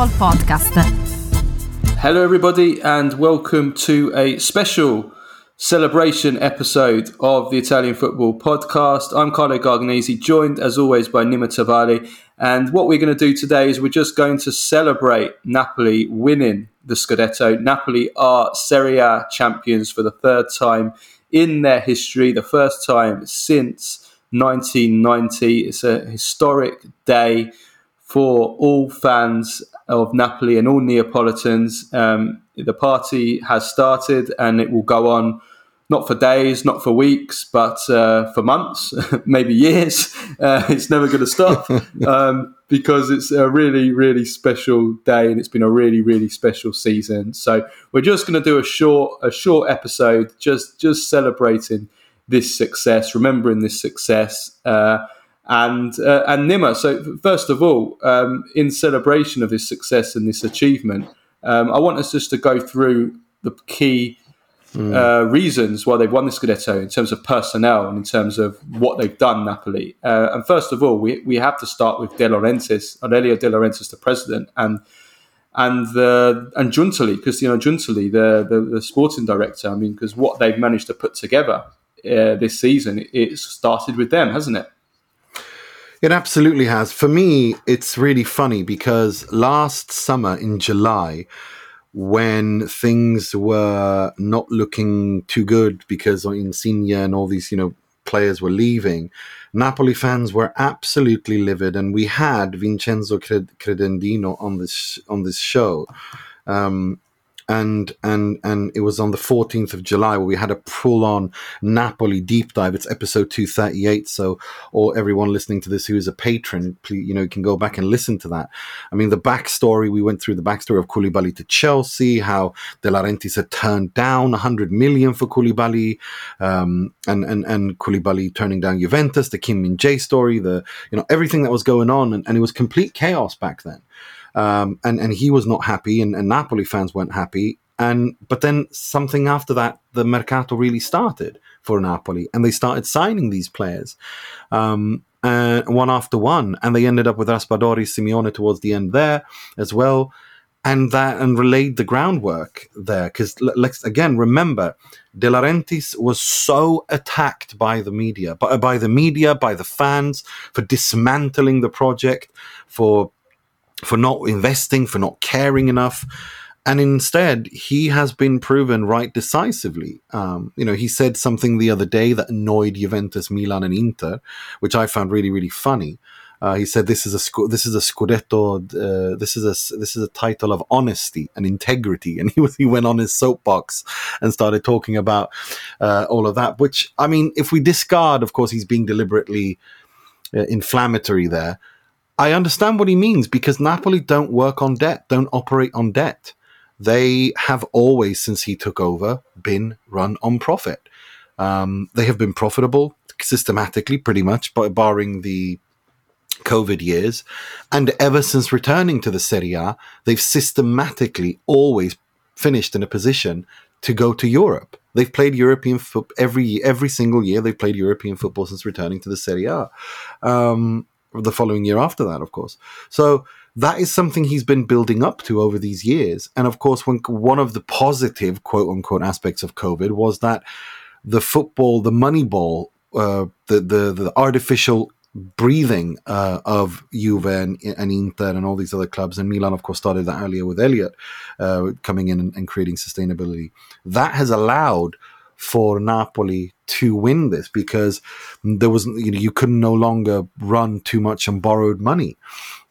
Football Podcast. Hello, everybody, and welcome to a special celebration episode of the Italian Football Podcast. I'm Carlo Garganese, joined as always by Nima Tavallaey. And what we're going to do today is we're just going to celebrate Napoli winning the Scudetto. Napoli are Serie A champions for the third time in their history, the first time since 1990. It's a historic day for all fans of Napoli and all Neapolitans. Um, the party has started and it will go on not for days, not for weeks, but uh, for months, maybe years. Uh, it's never going to stop um, because it's a really, really special day and it's been a really, really special season. So we're just going to do a short, a short episode, just just celebrating this success, remembering this success. Uh, and uh, and Nima. So first of all, um, in celebration of this success and this achievement, um, I want us just to go through the key mm. uh, reasons why they've won the Scudetto in terms of personnel and in terms of what they've done, Napoli. Uh, and first of all, we, we have to start with De Laurentiis, Aurelio De Laurentiis, the president, and and the and Giuntoli, because you know Giuntoli, the, the, the sporting director. I mean, because what they've managed to put together uh, this season, it started with them, hasn't it? It absolutely has. For me, it's really funny because last summer in July, when things were not looking too good because Insigne and all these, you know, players were leaving, Napoli fans were absolutely livid, and we had Vincenzo Credendino on this on this show. Um, and and and it was on the 14th of July where we had a full on Napoli deep dive. It's episode 238. So, or everyone listening to this who is a patron, please, you know, you can go back and listen to that. I mean, the backstory we went through the backstory of Koulibaly to Chelsea, how De Laurentiis had turned down 100 million for Koulibaly, um, and and and Koulibaly turning down Juventus, the Kim Min Jae story, the you know everything that was going on, and, and it was complete chaos back then um, and and he was not happy, and, and Napoli fans weren't happy. And but then something after that, the mercato really started for Napoli, and they started signing these players. Um, uh, one after one, and they ended up with Raspadori Simeone towards the end there as well, and that and relayed the groundwork there. Because let's again remember, De Laurentiis was so attacked by the media, by, by the media, by the fans for dismantling the project, for for not investing, for not caring enough. And instead, he has been proven right decisively. Um, you know, he said something the other day that annoyed Juventus, Milan, and Inter, which I found really, really funny. Uh, he said, "This is a this is a scudetto. Uh, this is a this is a title of honesty and integrity." And he was, he went on his soapbox and started talking about uh, all of that. Which I mean, if we discard, of course, he's being deliberately uh, inflammatory there. I understand what he means because Napoli don't work on debt, don't operate on debt. They have always, since he took over, been run on profit. Um, they have been profitable systematically, pretty much, by barring the COVID years. And ever since returning to the Serie A, they've systematically always finished in a position to go to Europe. They've played European football every every single year. They've played European football since returning to the Serie A. Um, the following year after that, of course. So that is something he's been building up to over these years. And of course, when one of the positive quote unquote aspects of COVID was that the football, the money ball, uh, the, the, the artificial breathing uh, of Juve and, and, Inter and all these other clubs, and Milan, of course, started that earlier with Elliott uh, coming in and, and creating sustainability. That has allowed for Napoli to win this because there was you know you couldn't no longer run too much on borrowed money.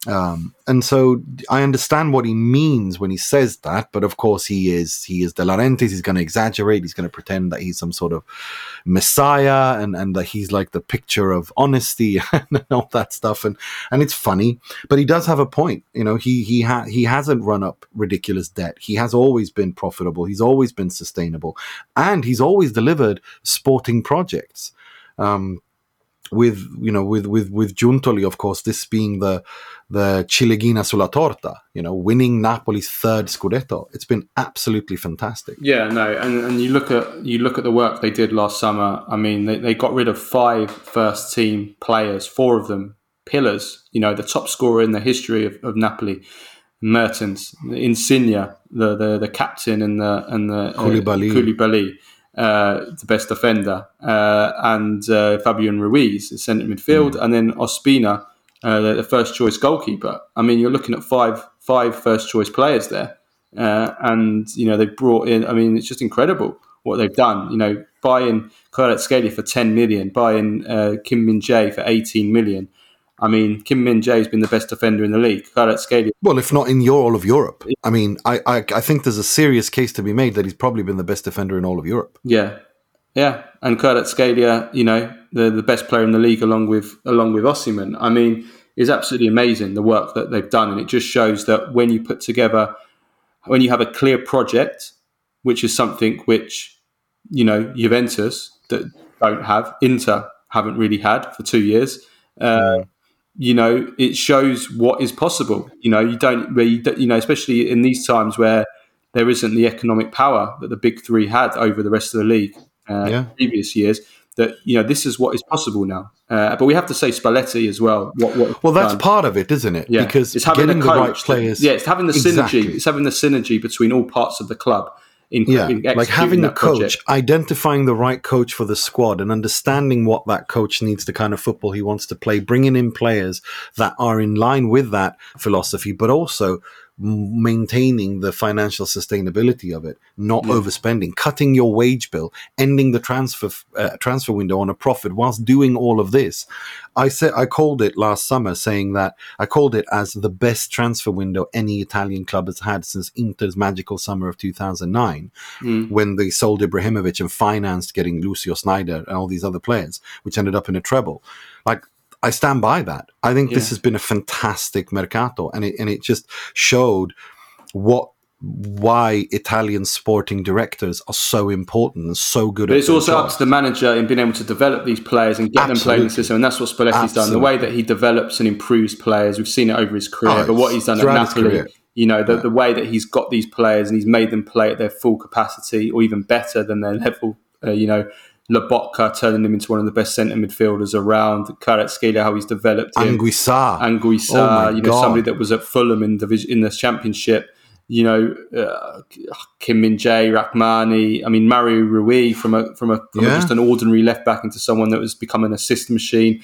Um, and so I understand what he means when he says that, but of course he is he is De Laurentiis. He's going to exaggerate. He's going to pretend that he's some sort of messiah and and that he's like the picture of honesty and all that stuff. And and it's funny, but he does have a point. You know, he he ha- he hasn't run up ridiculous debt. He has always been profitable. He's always been sustainable, and he's always delivered sporting projects. Um, with you know with with with Giuntoli, of course, this being the the ciliegina sulla torta, you know, winning Napoli's third scudetto. It's been absolutely fantastic. Yeah, no, and, and you look at you look at the work they did last summer. I mean, they, they got rid of five first team players, four of them pillars. You know, the top scorer in the history of, of Napoli. Mertens, Insigne, the, the the captain, and the and the uh, Koulibaly. Uh, the best defender, uh, and uh, Fabian Ruiz, the centre midfield, Hmm. and then Ospina, uh, the, the first choice goalkeeper. I mean, you're looking at five five first choice players there, uh, and you know they've brought in. I mean, it's just incredible what they've done. You know, buying Kvaratskhelia for 10 million, buying uh, Kim Min Jae for 18 million. I mean, Kim Min Jae has been the best defender in the league. Kvaratskhelia, Well, if not in your, all of Europe. I mean, I, I I think there's a serious case to be made that he's probably been the best defender in all of Europe. yeah, yeah, and Kvaratskhelia, you know, the the best player in the league along with along with Osimhen. I mean, is absolutely amazing the work that they've done, and it just shows that when you put together, when you have a clear project, which is something which you know Juventus that don't have, Inter haven't really had for two years. Uh, You know, it shows what is possible. You know, you don't, where you, you know, especially in these times where there isn't the economic power that the big three had over the rest of the league uh, Yeah. previous years. That you know, this is what is possible now. Uh, but we have to say Spalletti as well. What, what Well, that's done. part of it, isn't it? Yeah, Because it's having getting the coach right players. yeah, it's having the Exactly. synergy. It's having the synergy between all parts of the club. In, Yeah, in like having a coach, project. identifying the right coach for the squad, and understanding what that coach needs, the kind of football he wants to play, bringing in players that are in line with that philosophy, but also maintaining the financial sustainability of it, not overspending, cutting your wage bill, ending the transfer uh, transfer window on a profit whilst doing all of this. I said I called it last summer, saying that I called it as the best transfer window any Italian club has had since Inter's magical summer of 2009 when they sold Ibrahimovic and financed getting Lucio Sneijder and all these other players, which ended up in a treble. Like I stand by that. I think this has been a fantastic mercato, and it and it just showed what why Italian sporting directors are so important and so good But it's also job. up to the manager in being able to develop these players and get them playing the system. And that's what Spalletti's done. The way that he develops and improves players, we've seen it over his career. Oh, but what he's done at Napoli, you know, the, the way that he's got these players and he's made them play at their full capacity or even better than their level, uh, you know, Lobotka turning him into one of the best centre midfielders around. Kvaratskhelia, how he's developed him. Anguissa. Anguissa, Oh you know, God. somebody that was at Fulham in division in the championship. You know, uh, Kim Min Jae, Rahmani. I mean, Mario Rui from a from a from Yeah. just an ordinary left back into someone that was becoming a system machine.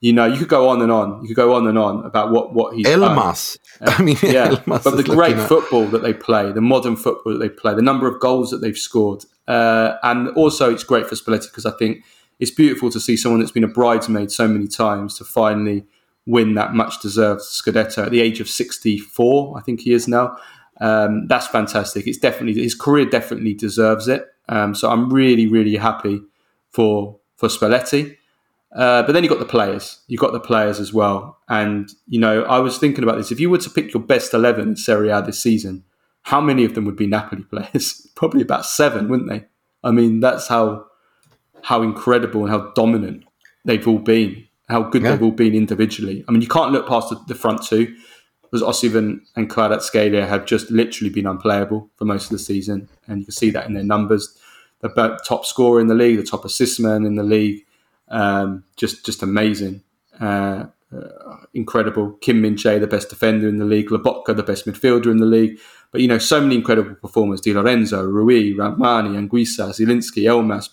You know, you could go on and on. You could go on and on about what what he's done. Elmas. I mean, Yeah, Elmas but the great at- football that they play, the modern football that they play, the number of goals that they've scored, uh, and also it's great for Spalletti because I think it's beautiful to see someone that's been a bridesmaid so many times to finally win that much deserved Scudetto at the age of 64, I think he is now. Um, that's fantastic. It's definitely his career definitely deserves it. Um, so I'm really, really happy for for Spalletti. Uh, but then you got the players. You got the players as well. And you know, I was thinking about this. If you were to pick your best eleven in Serie A this season, how many of them would be Napoli players? Probably about seven, wouldn't they? I mean, that's how how incredible and how dominant they've all been. How good Yeah. they've all been individually. I mean, you can't look past the, the front two because Osimhen and Kvaratskhelia have just literally been unplayable for most of the season, and you can see that in their numbers. The top scorer in the league, the top assist man in the league, um, just just amazing, uh, uh, incredible. Kim Min Jae, the best defender in the league, Lobotka, the best midfielder in the league. But you know, so many incredible performers: Di Lorenzo, Rui, Rahmani, Anguissa, Zielinski, Elmas,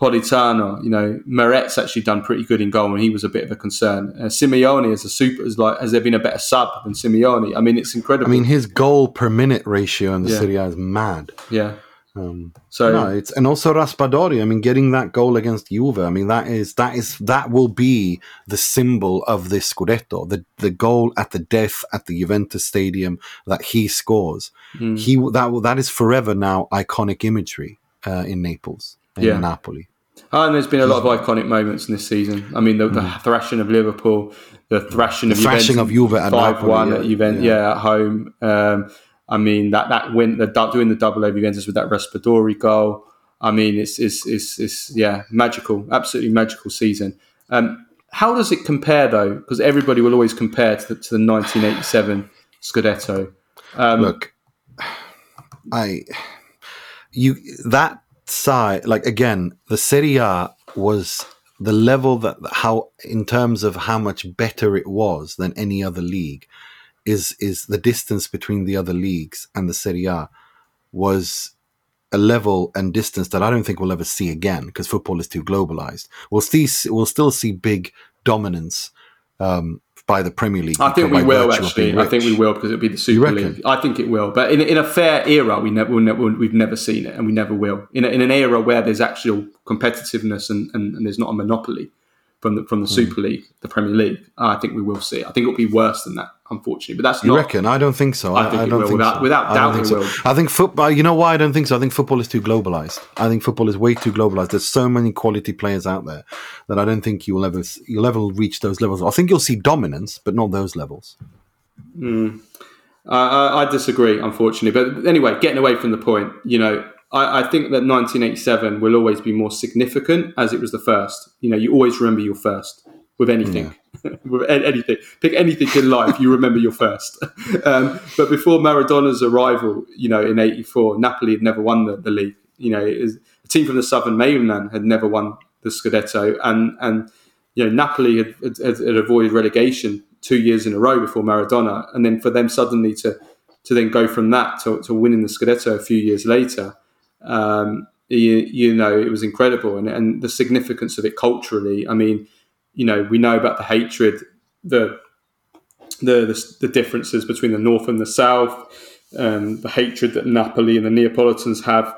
Politano, you know, Meret's actually done pretty good in goal, and he was a bit of a concern. Uh, Simeone as a super, is like, has there been a better sub than Simeone? I mean, it's incredible. I mean, his goal per minute ratio in the Yeah. Serie A is mad. yeah. Um, So no, it's and also Raspadori. I mean, getting that goal against Juve. I mean, that is that is that will be the symbol of this Scudetto. The the goal at the death at the Juventus Stadium that he scores. Mm. He that that is forever now iconic imagery uh, in Naples in Yeah. Napoli. Oh, and there's been a lot of iconic moments in this season. I mean, the, the thrashing of Liverpool, the thrashing of Mm. thrashing Juventus, of Juve at five one Napoli, at yeah, Juventus, yeah. yeah. at home. Um, I mean, that that win, the doing the double over Juventus with that Raspadori goal. I mean, it's it's it's, it's yeah, magical, absolutely magical season. Um, how does it compare though? Because everybody will always compare to the, to the 1987 Scudetto. Um, Look, I you that side like again the Serie A was the level that how in terms of how much better it was than any other league. Is is the distance between the other leagues and the Serie A was a level and distance that I don't think we'll ever see again because football is too globalized. We'll see we'll still see big dominance um, by the Premier League. I think we will actually. I think we will because it'll be the Super League. I think it will, but in, in a fair era, we never, we'll we've never seen it, and we never will. In, a, in an era where there's actual competitiveness and, and, and there's not a monopoly from the from the Super mm. League, the Premier League, I think we will see. I think it'll be worse than that unfortunately. But that's you not, reckon? I don't think so. I, think I don't think without, so. without doubt. I, so. I think football. You know why I don't think so? I think football is too globalized. I think football is way too globalized. There's so many quality players out there that I don't think you'll ever you'll ever reach those levels. I think you'll see dominance, but not those levels. Mm. I, I disagree, unfortunately. But anyway, getting away from the point, you know, I, I, think that 1987 will always be more significant as it was the first. You know, you always remember your first with anything. Yeah. with anything. Pick anything in life, you remember your first. Um, but before Maradona's arrival, you know, in '84, Napoli had never won the, the league. You know, was, a team from the southern mainland had never won the Scudetto, and and you know, Napoli had, had, had avoided relegation two years in a row before Maradona, and then for them suddenly to to then go from that to, to winning the Scudetto a few years later. Um, you, you, know, it was incredible, and, and the significance of it culturally. I mean, you know, we know about the hatred, the the the, the differences between the north and the south, um, the hatred that Napoli and the Neapolitans have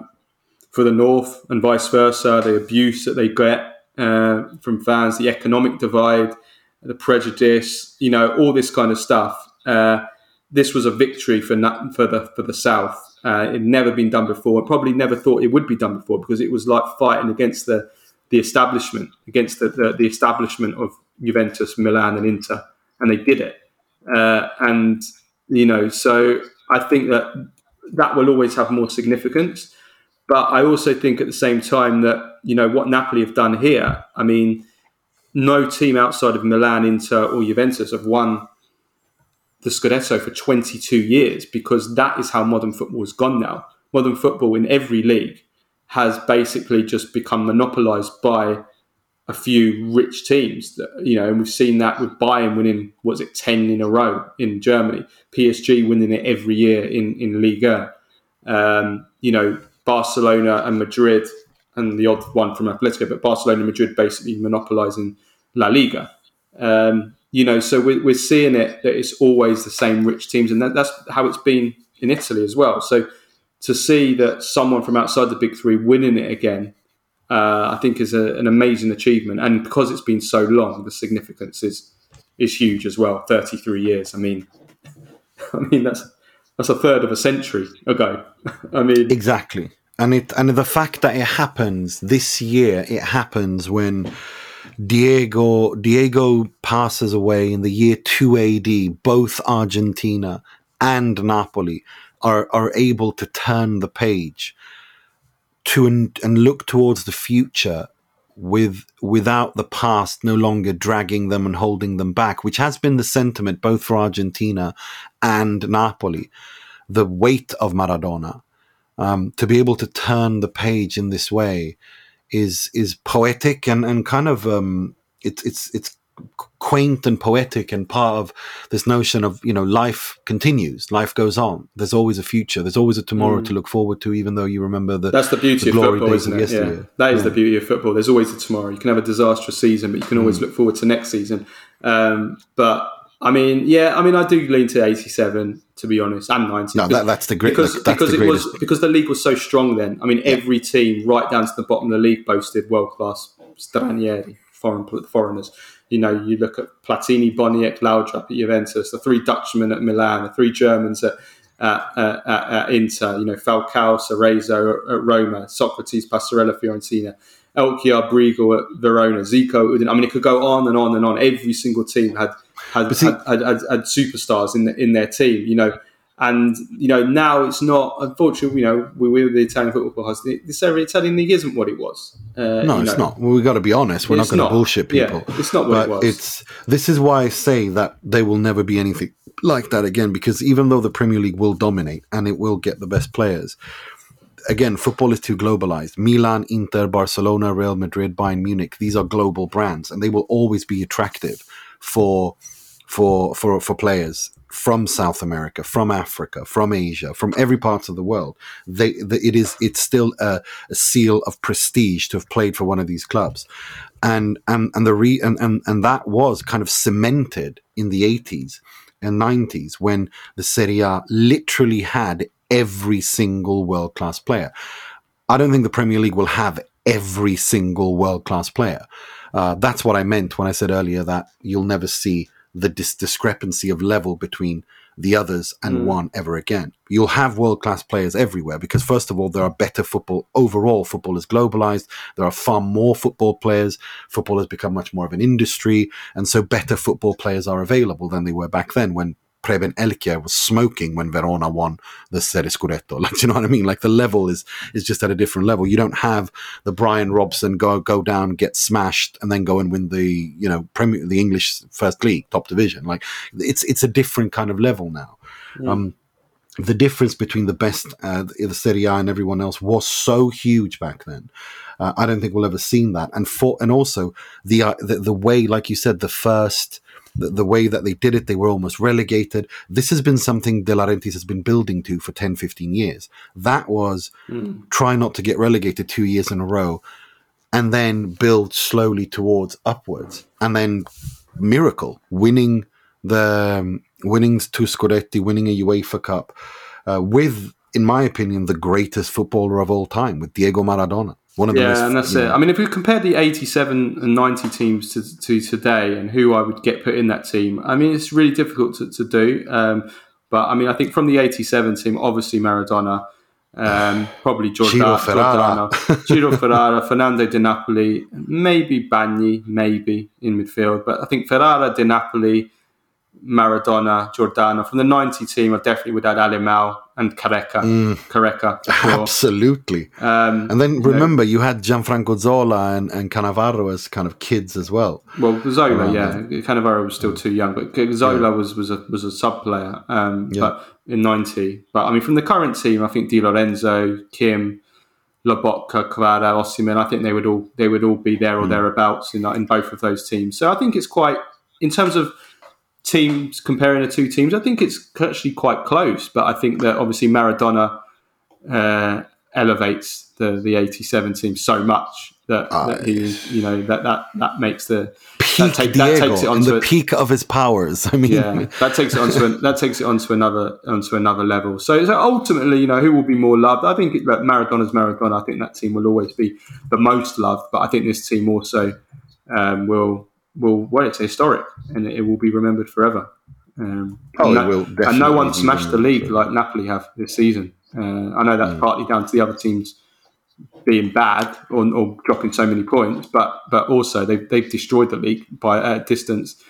for the north, and vice versa, the abuse that they get uh, from fans, the economic divide, the prejudice, you know, all this kind of stuff. Uh, this was a victory for for the for the South. Uh, it never been done before. I probably never thought it would be done before because it was like fighting against the the establishment, against the, the, the establishment of Juventus, Milan, and Inter, and they did it. Uh, and you know, so I think that that will always have more significance. But I also think at the same time that you know what Napoli have done here. I mean, no team outside of Milan, Inter, or Juventus have won the Scudetto for 22 years because that is how modern football has gone now. Modern football in every league has basically just become monopolized by a few rich teams. That, you know, and we've seen that with Bayern winning, what's it, 10 in a row in Germany, PSG winning it every year in, in Liga. Um, you know, Barcelona and Madrid, and the odd one from Atletico, but Barcelona and Madrid basically monopolizing La Liga. Um, you know, so we're, we're seeing it that it's always the same rich teams, and that, that's how it's been in Italy as well. So to see that someone from outside the big three winning it again, uh, I think is a, an amazing achievement. And because it's been so long, the significance is is huge as well. Thirty three years. I mean, I mean that's that's a third of a century ago. I mean, exactly. And it and the fact that it happens this year, it happens when. Diego Diego passes away in the year 2 AD, both Argentina and Napoli are are able to turn the page to and, and look towards the future with without the past no longer dragging them and holding them back, which has been the sentiment both for Argentina and Napoli. The weight of Maradona um, to be able to turn the page in this way is is poetic and and kind of um, it's it's it's quaint and poetic and part of this notion of you know life continues life goes on there's always a future there's always a tomorrow mm. to look forward to even though you remember the that's the beauty the of football isn't it? yeah. that is yeah. the beauty of football there's always a tomorrow you can have a disastrous season but you can always mm. look forward to next season um, but I mean, yeah, I mean, I do lean to 87, to be honest, and 90. No, that, that's the great because, because the it was because the league was so strong then. I mean, yeah. every team right down to the bottom of the league boasted world class Stranieri, foreign foreigners. You know, you look at Platini, Boniek, Laudrup at Juventus, the three Dutchmen at Milan, the three Germans at, at, at, at Inter, you know, Falcao, Cerezo at Roma, Socrates, Passarella, Fiorentina, Elkjær, Briegel at Verona, Zico. I mean, it could go on and on and on. Every single team had had, see, had, had, had, had, superstars in the, in their team, you know. And you know now it's not. Unfortunately, you know we were the Italian football house. The, the Italian league isn't what it was. Uh, no, it's know. not. Well, we've got to be honest. We're not going to bullshit people. Yeah, it's not what but it was. It's this is why I say that they will never be anything like that again. Because even though the Premier League will dominate and it will get the best players, again, football is too globalized. Milan, Inter, Barcelona, Real Madrid, Bayern Munich, these are global brands and they will always be attractive for for for for players from South America, from Africa, from Asia, from every part of the world. They, the, it is it's still a, a, seal of prestige to have played for one of these clubs, and and and the re and, and and that was kind of cemented in the eighties and nineties when the Serie A literally had every single world class player. I don't think the Premier League will have every single world class player. Uh, that's what I meant when I said earlier that you'll never see the dis- discrepancy of level between the others and mm. one ever again. You'll have world class players everywhere because, first of all, there are better football. Overall, football is globalized. There are far more football players. Football has become much more of an industry. And so, better football players are available than they were back then when Preben Elkjær was smoking when Verona won the Serie Scudetto. Like, you know what I mean? Like the level is is just at a different level. You don't have the Brian Robson go go down, get smashed, and then go and win the you know Premier the English First League top division. Like it's it's a different kind of level now. Mm. Um, the difference between the best, uh, the Serie A and everyone else was so huge back then. Uh, I don't think we'll ever seen that. And for and also the, uh, the the way, like you said, the first the, the, way that they did it, they were almost relegated. This has been something De Laurentiis has been building to for 10, 15 years. That was mm. try not to get relegated two years in a row and then build slowly towards upwards. And then miracle, winning the um, winning two Scudetti, winning a UEFA Cup uh, with, in my opinion, the greatest footballer of all time, with Diego Maradona. One of yeah, and that's it. I mean, if we compare the 87 and 90 teams to, to today and who I would get put in that team, I mean, it's really difficult to, to do. Um, but I mean, I think from the 87 team, obviously Maradona, um, probably Giordano, Ferrara, Ciro Ferrara, Fernando Di Napoli, maybe Bagni, maybe in midfield. But I think Ferrara, Di Napoli, Maradona, Giordano. From the 90 team, I definitely would add Alemão and Careca. Mm. Careca. Absolutely. Um, and then remember, you, know, you had Gianfranco Zola and, and Cannavaro as kind of kids as well. Well, Zola, yeah. Then. Cannavaro was still too young, but Zola yeah. was, was a was a sub player um, yeah. but in 90. But I mean, from the current team, I think Di Lorenzo, Kim, Lobotka, Kvara, Osimhen, I think they would all they would all be there or mm. thereabouts in, in both of those teams. So I think it's quite, in terms of teams comparing the two teams, I think it's actually quite close. But I think that obviously Maradona uh, elevates the the '87 team so much that, uh, that he, you know, that that that makes the peak that, take, Diego, that takes it onto the a, peak of his powers. I mean, yeah, that takes it onto a, that takes it onto another onto another level. So, so ultimately, you know, who will be more loved? I think it, Maradona's Maradona. I think that team will always be the most loved, but I think this team also um, will will well, it's historic and it will be remembered forever. Um, oh, and, will and no one smashed the league like Napoli have this season. Uh, I know that's mm. partly down to the other teams being bad or, or, dropping so many points, but but also they've, they've destroyed the league by a distance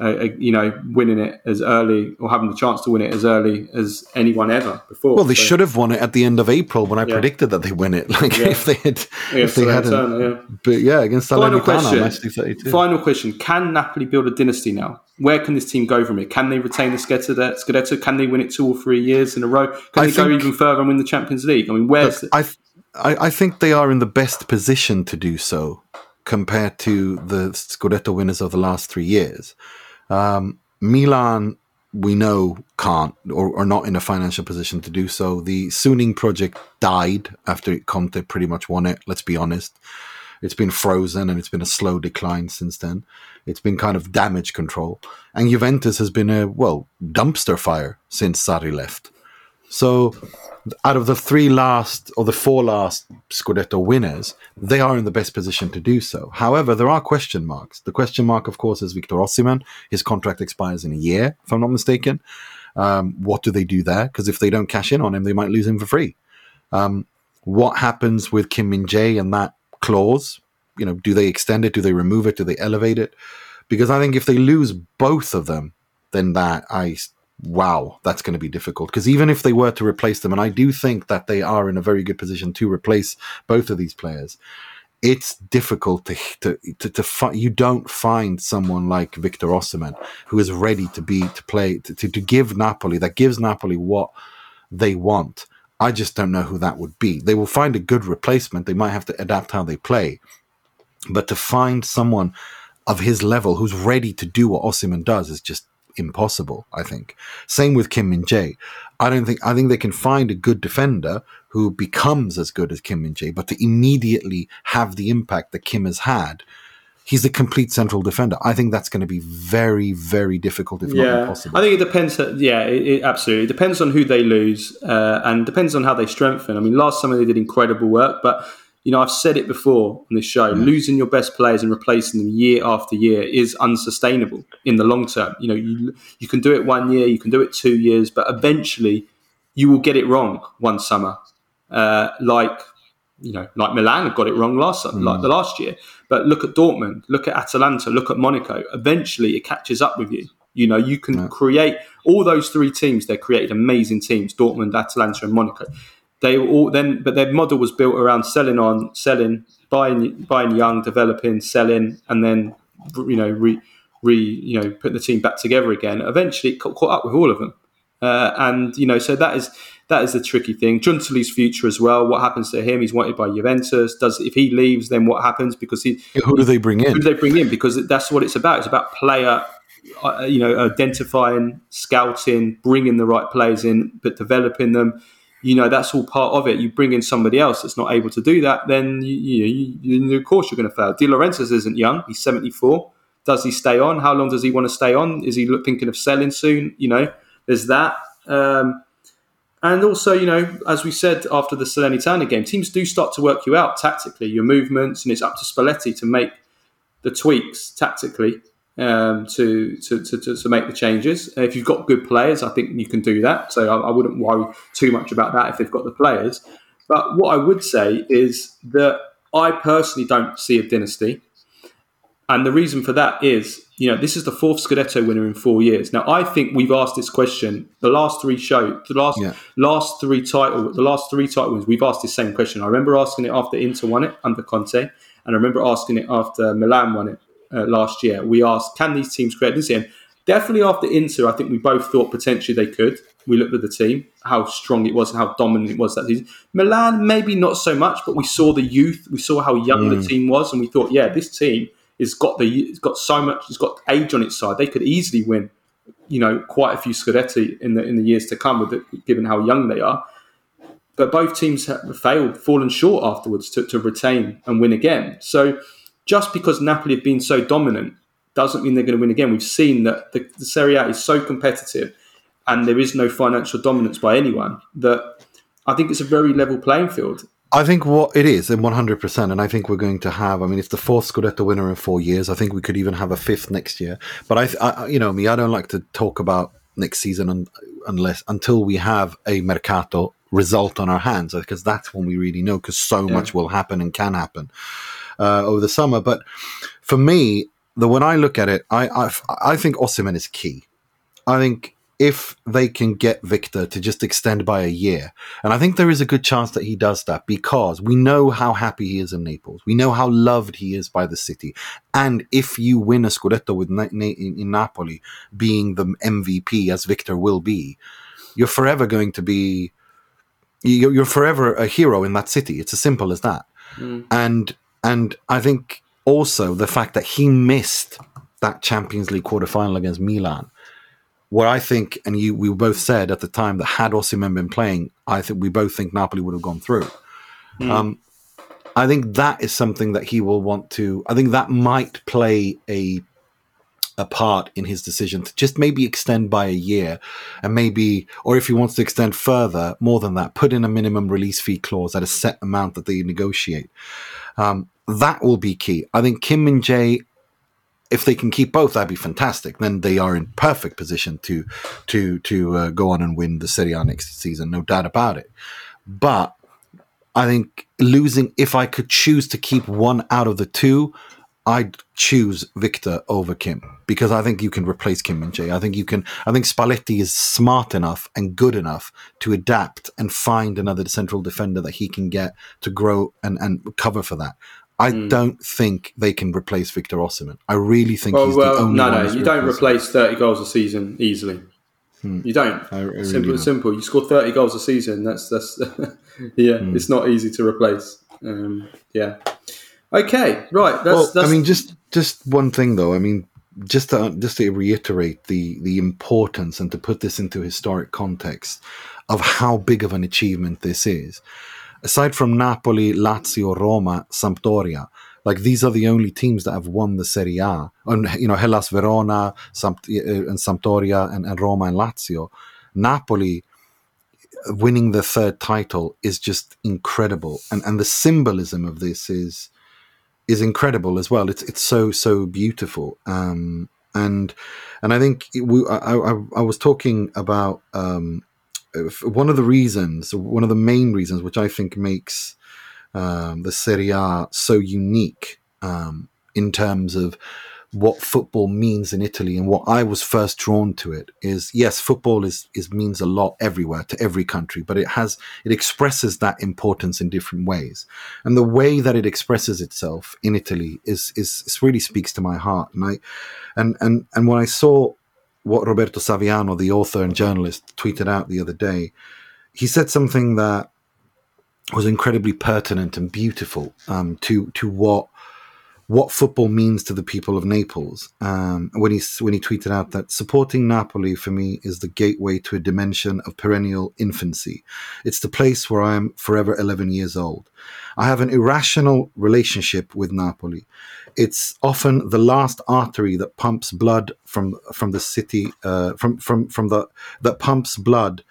uh, uh, you know, winning it as early or having the chance to win it as early as anyone ever before. Well, they so, should have won it at the end of April when I yeah. predicted that they win it. Like yeah. if they had, yeah, if they had, yeah. But yeah, against final question. Final question: Can Napoli build a dynasty now? Where can this team go from it? Can they retain the Scudetto? Can they win it two or three years in a row? Can I they go even further and win the Champions League? I mean, where's look, I, I think they are in the best position to do so compared to the Scudetto winners of the last three years. Um, Milan, we know, can't or are not in a financial position to do so. The Suning project died after Conte pretty much won it. Let's be honest. It's been frozen and it's been a slow decline since then. It's been kind of damage control. And Juventus has been a, well, dumpster fire since Sarri left. So out of the three last or the four last Scudetto winners, they are in the best position to do so. However, there are question marks. The question mark, of course, is Victor Osimhen. His contract expires in a year, if I'm not mistaken. Um, what do they do there? Because if they don't cash in on him, they might lose him for free. Um, what happens with Kim Min Jae and that clause? You know, do they extend it? Do they remove it? Do they elevate it? Because I think if they lose both of them, then that I wow, that's going to be difficult. Because even if they were to replace them, and I do think that they are in a very good position to replace both of these players, it's difficult to to to, to fi- you don't find someone like Victor Osimhen who is ready to be to play to, to, to give Napoli that gives Napoli what they want. I just don't know who that would be. They will find a good replacement. They might have to adapt how they play, but to find someone of his level who's ready to do what Osimhen does is just impossible. I think. Same with Kim Min Jae. I don't think I think they can find a good defender who becomes as good as Kim Min Jae, but to immediately have the impact that Kim has had. He's a complete central defender. I think that's going to be very, very difficult, if yeah. not impossible. I think it depends. Yeah, it, it, absolutely. It depends on who they lose uh, and depends on how they strengthen. I mean, last summer they did incredible work, but you know, I've said it before on this show, losing your best players and replacing them year after year is unsustainable in the long term. You know, you you can do it one year, you can do it two years, but eventually you will get it wrong one summer. Uh, like you know, like Milan got it wrong last mm. like the last year. But look at Dortmund, look at Atalanta, look at Monaco. Eventually, it catches up with you. You know, you can yeah. create all those three teams. They created amazing teams: Dortmund, Atalanta, and Monaco. They all then, but their model was built around selling on, selling, buying, buying young, developing, selling, and then you know, re, re you know, put the team back together again. Eventually, it caught up with all of them. Uh, and you know, so that is that is the tricky thing. Giuntoli's future as well. What happens to him? He's wanted by Juventus. Does if he leaves, then what happens? Because he who do they bring in? Who do they bring in? Because that's what it's about. It's about player, uh, you know, identifying, scouting, bringing the right players in, but developing them. You know, that's all part of it. You bring in somebody else that's not able to do that, then you, you, you of course you're going to fail. De Laurentiis isn't young; he's 74. Does he stay on? How long does he want to stay on? Is he thinking of selling soon? You know, there's that. Um, and also, you know, as we said after the Salernitana game, teams do start to work you out tactically, your movements, and it's up to Spalletti to make the tweaks tactically um, to, to, to, to, make the changes. If you've got good players, I think you can do that. So I, I wouldn't worry too much about that if they've got the players. But what I would say is that I personally don't see a dynasty. And the reason for that is, you know, this is the fourth Scudetto winner in four years. Now, I think we've asked this question the last three shows, the last yeah. last three title, the last three title wins. We've asked the same question. I remember asking it after Inter won it under Conte, and I remember asking it after Milan won it uh, last year. We asked, can these teams create this? And definitely after Inter, I think we both thought potentially they could. We looked at the team, how strong it was, and how dominant it was that season. Milan, maybe not so much, but we saw the youth, we saw how young mm. the team was, and we thought, yeah, this team it's got the it's got so much it's got age on its side. They could easily win, you know, quite a few Scudetti in the in the years to come, with it, given how young they are. But both teams have failed, fallen short afterwards to, to retain and win again. So just because Napoli have been so dominant doesn't mean they're going to win again. We've seen that the, the Serie A is so competitive and there is no financial dominance by anyone that I think it's a very level playing field. I think what it is, and 100%, and I think we're going to have, I mean, it's the fourth Scudetto winner in four years. I think we could even have a fifth next year. But I, I you know, me, I don't like to talk about next season un, unless, until we have a Mercato result on our hands, because that's when we really know, because so yeah. much will happen and can happen uh, over the summer. But for me, the when I look at it, I, I, I think Osimhen is key. I think if they can get Victor to just extend by a year. And I think there is a good chance that he does that because we know how happy he is in Naples. We know how loved he is by the city. And if you win a Scudetto with Na- Na- in Napoli being the MVP as Victor will be, you're forever going to be you're, forever a hero in that city. It's as simple as that. Mm. And and I think also the fact that he missed that Champions League quarterfinal against Milan what I think, and you, we both said at the time that had Osimhen been playing, I think we both think Napoli would have gone through. Mm. Um, I think that is something that he will want to. I think that might play a a part in his decision to just maybe extend by a year, and maybe, or if he wants to extend further, more than that, put in a minimum release fee clause at a set amount that they negotiate. Um, that will be key. I think Kim Min Jae if they can keep both, that'd be fantastic. Then they are in perfect position to to to uh, go on and win the Serie A next season, no doubt about it. But I think losing, if I could choose to keep one out of the two, I'd choose Victor over Kim because I think you can replace Kim Min Jae. I think you can. I think Spalletti is smart enough and good enough to adapt and find another central defender that he can get to grow and, and cover for that. I mm. don't think they can replace Victor Osimhen. I really think well, he's well, the only no, no. You don't replace thirty goals a season easily. Hmm. You don't. I, I really simple, don't. simple. You score thirty goals a season. That's that's yeah. Hmm. It's not easy to replace. Um, yeah. Okay. Right. That's, well, that's... I mean, just just one thing though. I mean, just to just to reiterate the the importance and to put this into historic context of how big of an achievement this is. Aside from Napoli, Lazio, Roma, Sampdoria, like these are the only teams that have won the Serie A. And you know, Hellas Verona, Sampt- uh, and Sampdoria, and, and Roma and Lazio. Napoli winning the third title is just incredible, and and the symbolism of this is is incredible as well. It's it's so so beautiful. Um, and and I think we, I, I, I was talking about um, one of the reasons, one of the main reasons, which I think makes um, the Serie A so unique um, in terms of what football means in Italy and what I was first drawn to it is yes, football is, is means a lot everywhere to every country, but it has it expresses that importance in different ways. And the way that it expresses itself in Italy is is, is really speaks to my heart. And I and and and when I saw what Roberto Saviano, the author and journalist, tweeted out the other day, he said something that was incredibly pertinent and beautiful um, to to what what football means to the people of Naples. Um, when he when he tweeted out that supporting Napoli for me is the gateway to a dimension of perennial infancy. It's the place where I am forever 11 years old. I have an irrational relationship with Napoli. It's often the last artery that pumps blood from from the city uh, from from from the that pumps blood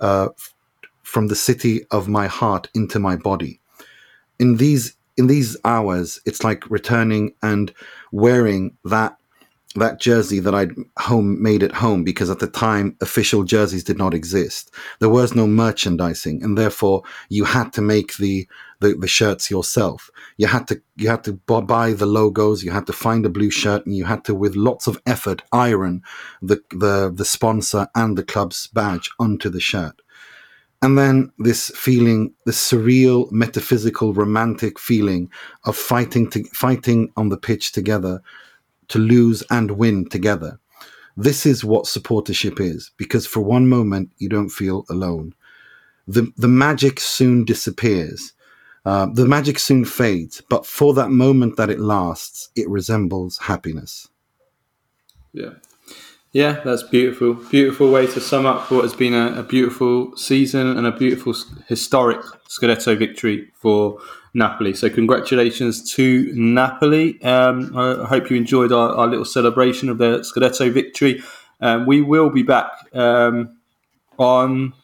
uh, from the city of my heart into my body. In these in these hours, it's like returning and wearing that that jersey that I'd home made at home because at the time official jerseys did not exist. There was no merchandising, and therefore you had to make the, the the, shirts yourself. You had to you had to buy the logos. You had to find a blue shirt, and you had to, with lots of effort, iron the the the sponsor and the club's badge onto the shirt and then this feeling, this surreal, metaphysical, romantic feeling of fighting to, fighting on the pitch together to lose and win together. This is what supportership is, because for one moment you don't feel alone. The the magic soon disappears. Uh, the magic soon fades, but for that moment that it lasts, it resembles happiness. Yeah, yeah, that's beautiful. Beautiful way to sum up what has been a, a, beautiful season and a beautiful historic Scudetto victory for Napoli. So, congratulations to Napoli. Um, I hope you enjoyed our, our, little celebration of the Scudetto victory. Um, we will be back um, on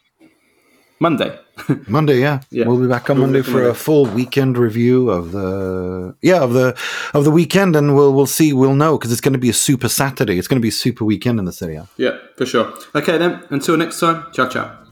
Monday. Monday, yeah. yeah. We'll be back on we'll Monday for Monday. a full weekend review of the yeah of the of the weekend, and we'll we'll see, we'll know because it's going to be a super Saturday. It's going to be a super weekend in the city. Yeah, for sure. Okay, then. Until next time. Ciao, ciao.